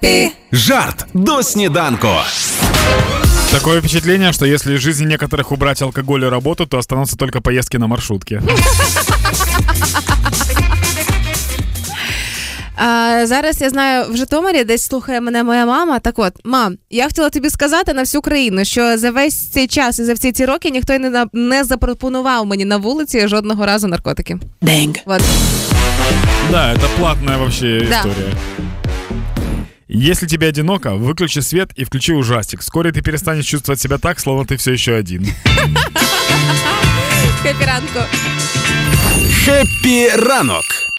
Happy. Жарт до сніданку. Такое впечатление, что если из жизни некоторых убрать алкоголь и работу, то останутся только поездки на маршрутке. А, зараз я знаю, в Житомирі десь слухає мене моя мама. Так от, мам, я хотіла тобі сказати на всю країну, що за весь цей час і за всі ці роки ніхто й не, на- не запропонував мені на вулиці жодного разу наркотики. Денг. От. Да, это платная вообще Да. история. Если тебе одиноко, выключи свет и включи ужастик. Вскоре ты перестанешь чувствовать себя так, словно ты все еще один. Ранку. Хеппі ранок